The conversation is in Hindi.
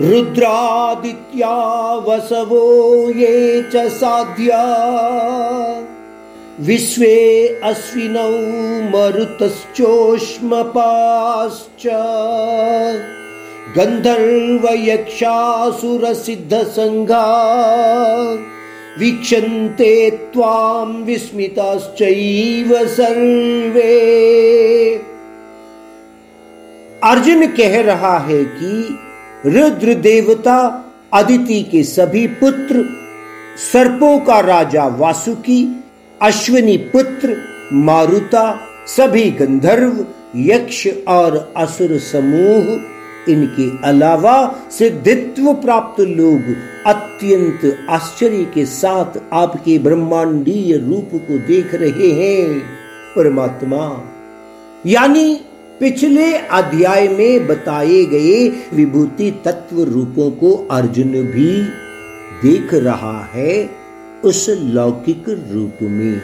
रुद्रादित्या वसवो ये च साध्या। विश्वे अश्विनौ मरुतश्चोष्मपाश्च। गन्धर्वयक्षासुरसिद्धसङ्घा। वीक्षन्ते त्वां विस्मिताश्चैव सर्वे। अर्जुन कह रहा है कि रुद्र देवता अदिति के सभी पुत्र, सर्पों का राजा वासुकी, अश्विनी पुत्र, मारुता, सभी गंधर्व, यक्ष और असुर समूह, इनके अलावा सिद्धित्व प्राप्त लोग अत्यंत आश्चर्य के साथ आपके ब्रह्मांडीय रूप को देख रहे हैं। परमात्मा, यानी पिछले अध्याय में बताए गए विभूति तत्व रूपों को अर्जुन भी देख रहा है उस लौकिक रूप में।